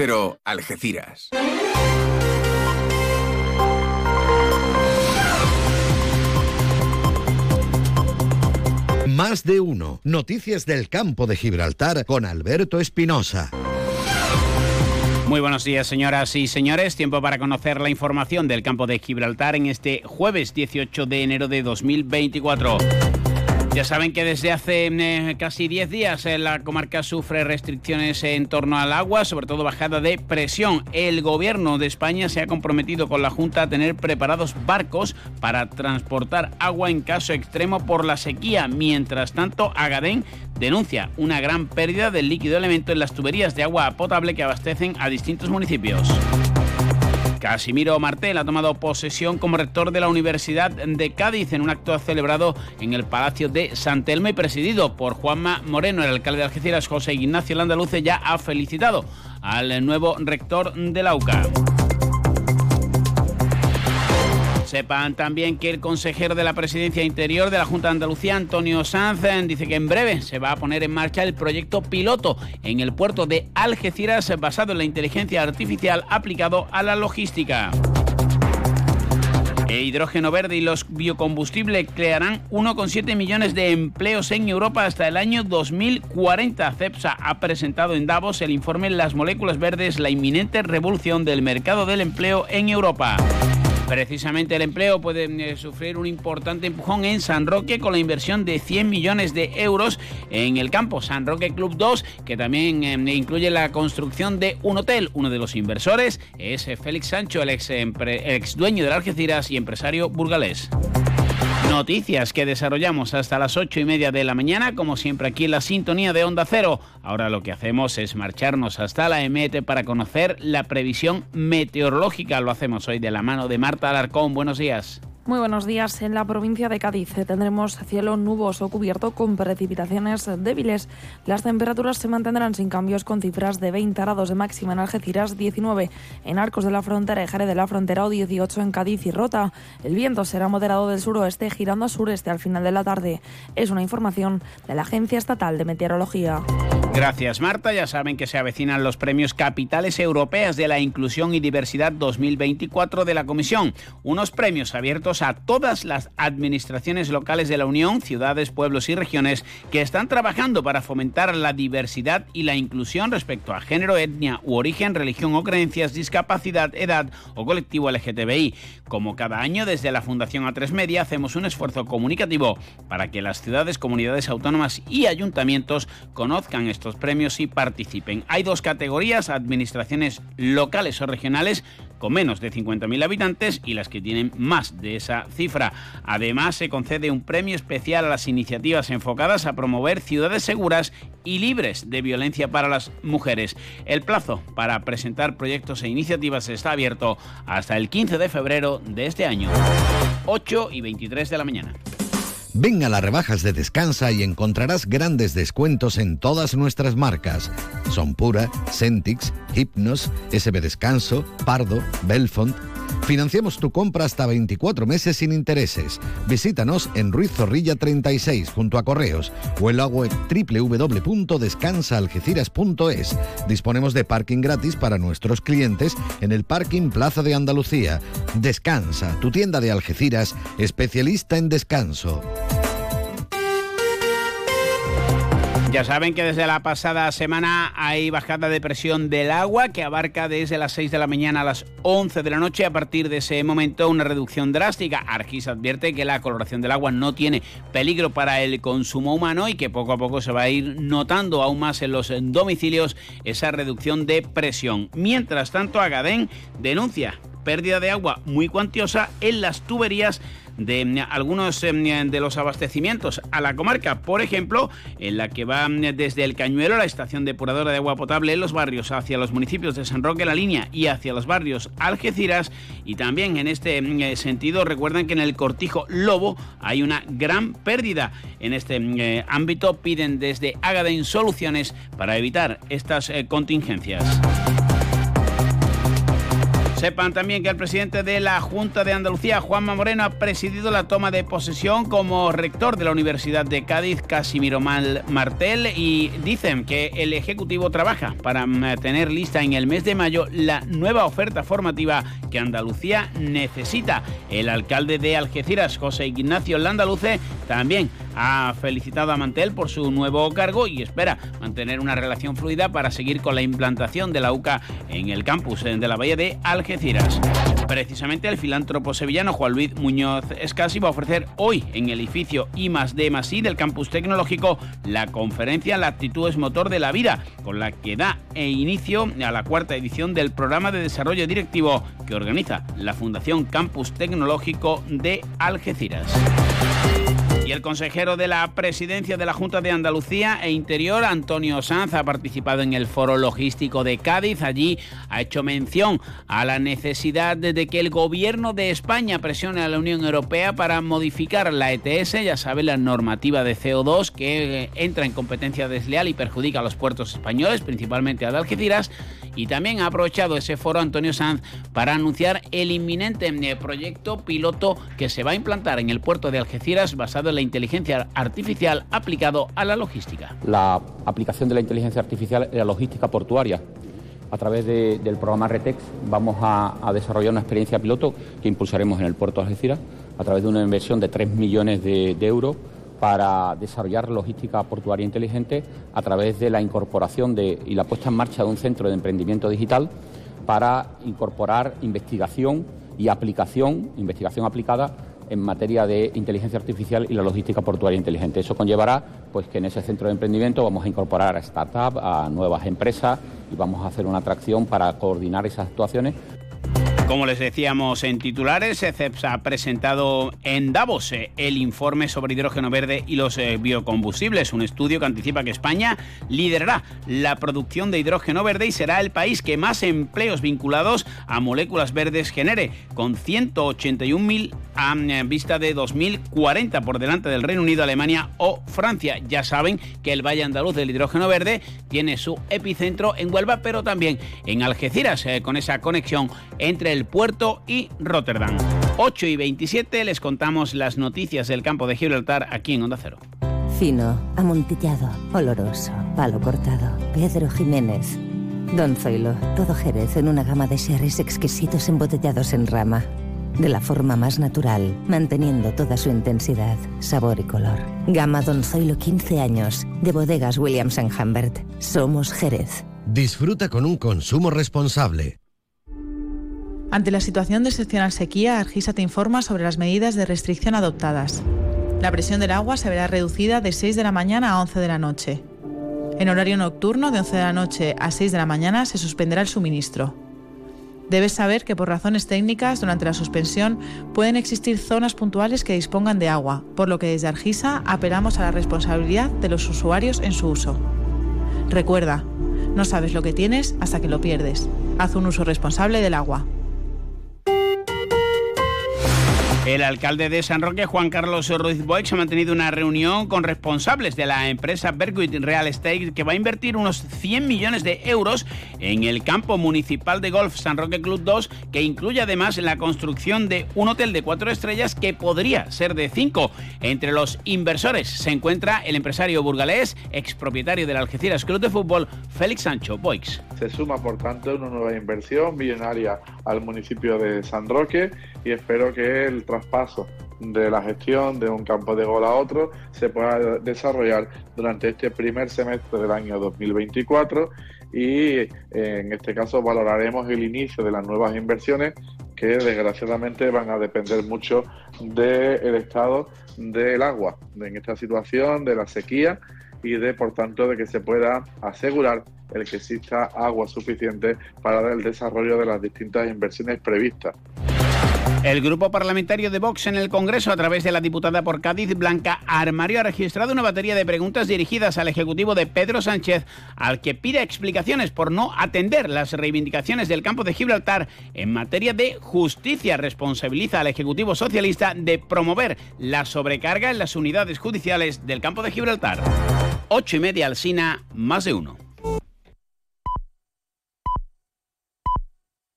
Cero, Algeciras. Más de uno. Noticias del campo de Gibraltar con Alberto Espinosa. Muy buenos días, señoras y señores. Tiempo para conocer la información del campo de Gibraltar en este jueves 18 de enero de 2024. Ya saben que desde hace eh, casi 10 días eh, la comarca sufre restricciones en torno al agua, sobre todo bajada de presión. El gobierno de España se ha comprometido con la Junta a tener preparados barcos para transportar agua en caso extremo por la sequía. Mientras tanto, Agadén denuncia una gran pérdida del líquido elemento en las tuberías de agua potable que abastecen a distintos municipios. Casimiro Martel ha tomado posesión como rector de la Universidad de Cádiz en un acto celebrado en el Palacio de San Telmo y presidido por Juanma Moreno. El alcalde de Algeciras, José Ignacio Landaluce, ya ha felicitado al nuevo rector de la UCA. Sepan también que el consejero de la Presidencia Interior de la Junta de Andalucía, Antonio Sanz, dice que en breve se va a poner en marcha el proyecto piloto en el puerto de Algeciras basado en la inteligencia artificial aplicado a la logística. El hidrógeno verde y los biocombustibles crearán 1,7 millones de empleos en Europa hasta el año 2040. CEPSA ha presentado en Davos el informe Las moléculas verdes, la inminente revolución del mercado del empleo en Europa. Precisamente el empleo puede eh, sufrir un importante empujón en San Roque con la inversión de 100 millones de euros en el campo San Roque Club 2, que también eh, incluye la construcción de un hotel. Uno de los inversores es Félix Sancho, el ex, dueño de Algeciras y empresario burgalés. Noticias que desarrollamos hasta las ocho y media de la mañana, como siempre aquí en la sintonía de Onda Cero. Ahora lo que hacemos es marcharnos hasta la EMET para conocer la previsión meteorológica. Lo hacemos hoy de la mano de Marta Alarcón. Buenos días. Muy buenos días. En la provincia de Cádiz tendremos cielo nuboso cubierto con precipitaciones débiles. Las temperaturas se mantendrán sin cambios con cifras de 20 grados de máxima en Algeciras, 19 en Arcos de la Frontera y Jerez de la Frontera o 18 en Cádiz y Rota. El viento será moderado del suroeste girando a sureste al final de la tarde. Es una información de la Agencia Estatal de Meteorología. Gracias Marta. Ya saben que se avecinan los premios Capitales Europeas de la Inclusión y Diversidad 2024 de la Comisión. Unos premios abiertos a todas las administraciones locales de la Unión, ciudades, pueblos y regiones que están trabajando para fomentar la diversidad y la inclusión respecto a género, etnia u origen, religión o creencias, discapacidad, edad o colectivo LGTBI. Como cada año desde la Fundación A3 Media hacemos un esfuerzo comunicativo para que las ciudades, comunidades autónomas y ayuntamientos conozcan estos premios y participen. Hay dos categorías, administraciones locales o regionales con menos de 50.000 habitantes y las que tienen más de esa cifra. Además, se concede un premio especial a las iniciativas enfocadas a promover ciudades seguras y libres de violencia para las mujeres. El plazo para presentar proyectos e iniciativas está abierto hasta el 15 de febrero de este año. 8 y 23 de la mañana. Ven a las rebajas de Descansa y encontrarás grandes descuentos en todas nuestras marcas. Son Pura, Centix, Hypnos, SB Descanso, Pardo, Belfont, Financiamos tu compra hasta 24 meses sin intereses. Visítanos en Ruiz Zorrilla 36 junto a Correos o en la web. Disponemos de parking gratis para nuestros clientes en el Parking Plaza de Andalucía. Descansa, tu tienda de Algeciras, especialista en descanso. Ya saben que desde la pasada semana hay bajada de presión del agua que abarca desde las 6 de la mañana a las 11 de la noche. A partir de ese momento una reducción drástica. Argis advierte que la coloración del agua no tiene peligro para el consumo humano y que poco a poco se va a ir notando aún más en los domicilios esa reducción de presión. Mientras tanto, Agadén denuncia pérdida de agua muy cuantiosa en las tuberías de mm, algunos mm, de los abastecimientos a la comarca, por ejemplo, en la que va mm, desde el Cañuelo, la estación depuradora de agua potable en los barrios, hacia los municipios de San Roque la Línea y hacia los barrios Algeciras. Y también en este eh, sentido, recuerdan que en el Cortijo Lobo hay una gran pérdida. En este eh, ámbito piden desde Agaden soluciones para evitar estas eh, contingencias. Sepan también que el presidente de la Junta de Andalucía, Juanma Moreno, ha presidido la toma de posesión como rector de la Universidad de Cádiz, Casimiro Mal Martel, y dicen que el Ejecutivo trabaja para tener lista en el mes de mayo la nueva oferta formativa que Andalucía necesita. El alcalde de Algeciras, José Ignacio Landaluce, también ha felicitado a Mantel por su nuevo cargo y espera mantener una relación fluida para seguir con la implantación de la UCA en el campus de la Bahía de Algeciras. Precisamente el filántropo sevillano Juan Luis Muñoz Escasi va a ofrecer hoy en el edificio I D I del campus tecnológico la conferencia La actitud es motor de la vida, con la que da inicio a la cuarta edición del programa de desarrollo directivo que organiza la Fundación Campus Tecnológico de Algeciras. El consejero de la presidencia de la Junta de Andalucía e Interior, Antonio Sanz, ha participado en el foro logístico de Cádiz. Allí ha hecho mención a la necesidad de que el gobierno de España presione a la Unión Europea para modificar la ETS, ya sabe, la normativa de CO2 que eh, entra en competencia desleal y perjudica a los puertos españoles, principalmente a Algeciras. Y también ha aprovechado ese foro Antonio Sanz para anunciar el inminente eh, proyecto piloto que se va a implantar en el puerto de Algeciras basado en la inteligencia artificial aplicado a la logística. La aplicación de la inteligencia artificial en la logística portuaria. A través del programa RETEX vamos a, desarrollar una experiencia piloto que impulsaremos en el puerto de Algeciras a través de una inversión de 3 millones de, de euros para desarrollar logística portuaria inteligente a través de la incorporación de, y la puesta en marcha de un centro de emprendimiento digital para incorporar investigación y aplicación, investigación aplicada en materia de inteligencia artificial y la logística portuaria inteligente. Eso conllevará pues que en ese centro de emprendimiento vamos a incorporar a startups, a nuevas empresas y vamos a hacer una atracción para coordinar esas actuaciones como les decíamos en titulares, CEPS ha presentado en Davos eh, el informe sobre hidrógeno verde y los eh, biocombustibles, un estudio que anticipa que España liderará la producción de hidrógeno verde y será el país que más empleos vinculados a moléculas verdes genere, con 181.000 a eh, vista de 2040 por delante del Reino Unido, Alemania o Francia. Ya saben que el Valle Andaluz del hidrógeno verde tiene su epicentro en Huelva, pero también en Algeciras, con esa conexión entre el el puerto y Rotterdam. 8 y 27 les contamos las noticias del campo de Gibraltar aquí en Onda Cero. Fino, amontillado, oloroso, palo cortado, Pedro Jiménez. Don Zoilo, todo Jerez en una gama de sherries exquisitos embotellados en rama. De la forma más natural, manteniendo toda su intensidad, sabor y color. Gama Don Zoilo 15 años, de bodegas Williams ⁇ Humbert. Somos Jerez. Disfruta con un consumo responsable. Ante la situación de excepcional sequía, Argisa te informa sobre las medidas de restricción adoptadas. La presión del agua se verá reducida de 6 de la mañana a 11 de la noche. En horario nocturno, de 11 de la noche a 6 de la mañana, se suspenderá el suministro. Debes saber que por razones técnicas, durante la suspensión, pueden existir zonas puntuales que dispongan de agua, por lo que desde Argisa apelamos a la responsabilidad de los usuarios en su uso. Recuerda, no sabes lo que tienes hasta que lo pierdes. Haz un uso responsable del agua. El alcalde de San Roque, Juan Carlos Ruiz Boix, ha mantenido una reunión con responsables de la empresa Berkut Real Estate que va a invertir unos 100 millones de euros en el campo municipal de golf San Roque Club 2, que incluye además la construcción de un hotel de cuatro estrellas que podría ser de cinco. Entre los inversores se encuentra el empresario burgalés, expropietario del Algeciras Club de Fútbol, Félix Sancho Boix. Se suma, por tanto, una nueva inversión millonaria al municipio de San Roque y espero que el traspaso de la gestión de un campo de gol a otro se pueda desarrollar durante este primer semestre del año 2024 y en este caso valoraremos el inicio de las nuevas inversiones que desgraciadamente van a depender mucho del estado del agua en esta situación de la sequía y de por tanto de que se pueda asegurar el que exista agua suficiente para el desarrollo de las distintas inversiones previstas. El grupo parlamentario de Vox en el Congreso, a través de la diputada por Cádiz, Blanca Armario, ha registrado una batería de preguntas dirigidas al Ejecutivo de Pedro Sánchez, al que pide explicaciones por no atender las reivindicaciones del campo de Gibraltar en materia de justicia. Responsabiliza al Ejecutivo Socialista de promover la sobrecarga en las unidades judiciales del campo de Gibraltar. Ocho y media al SINA, más de uno.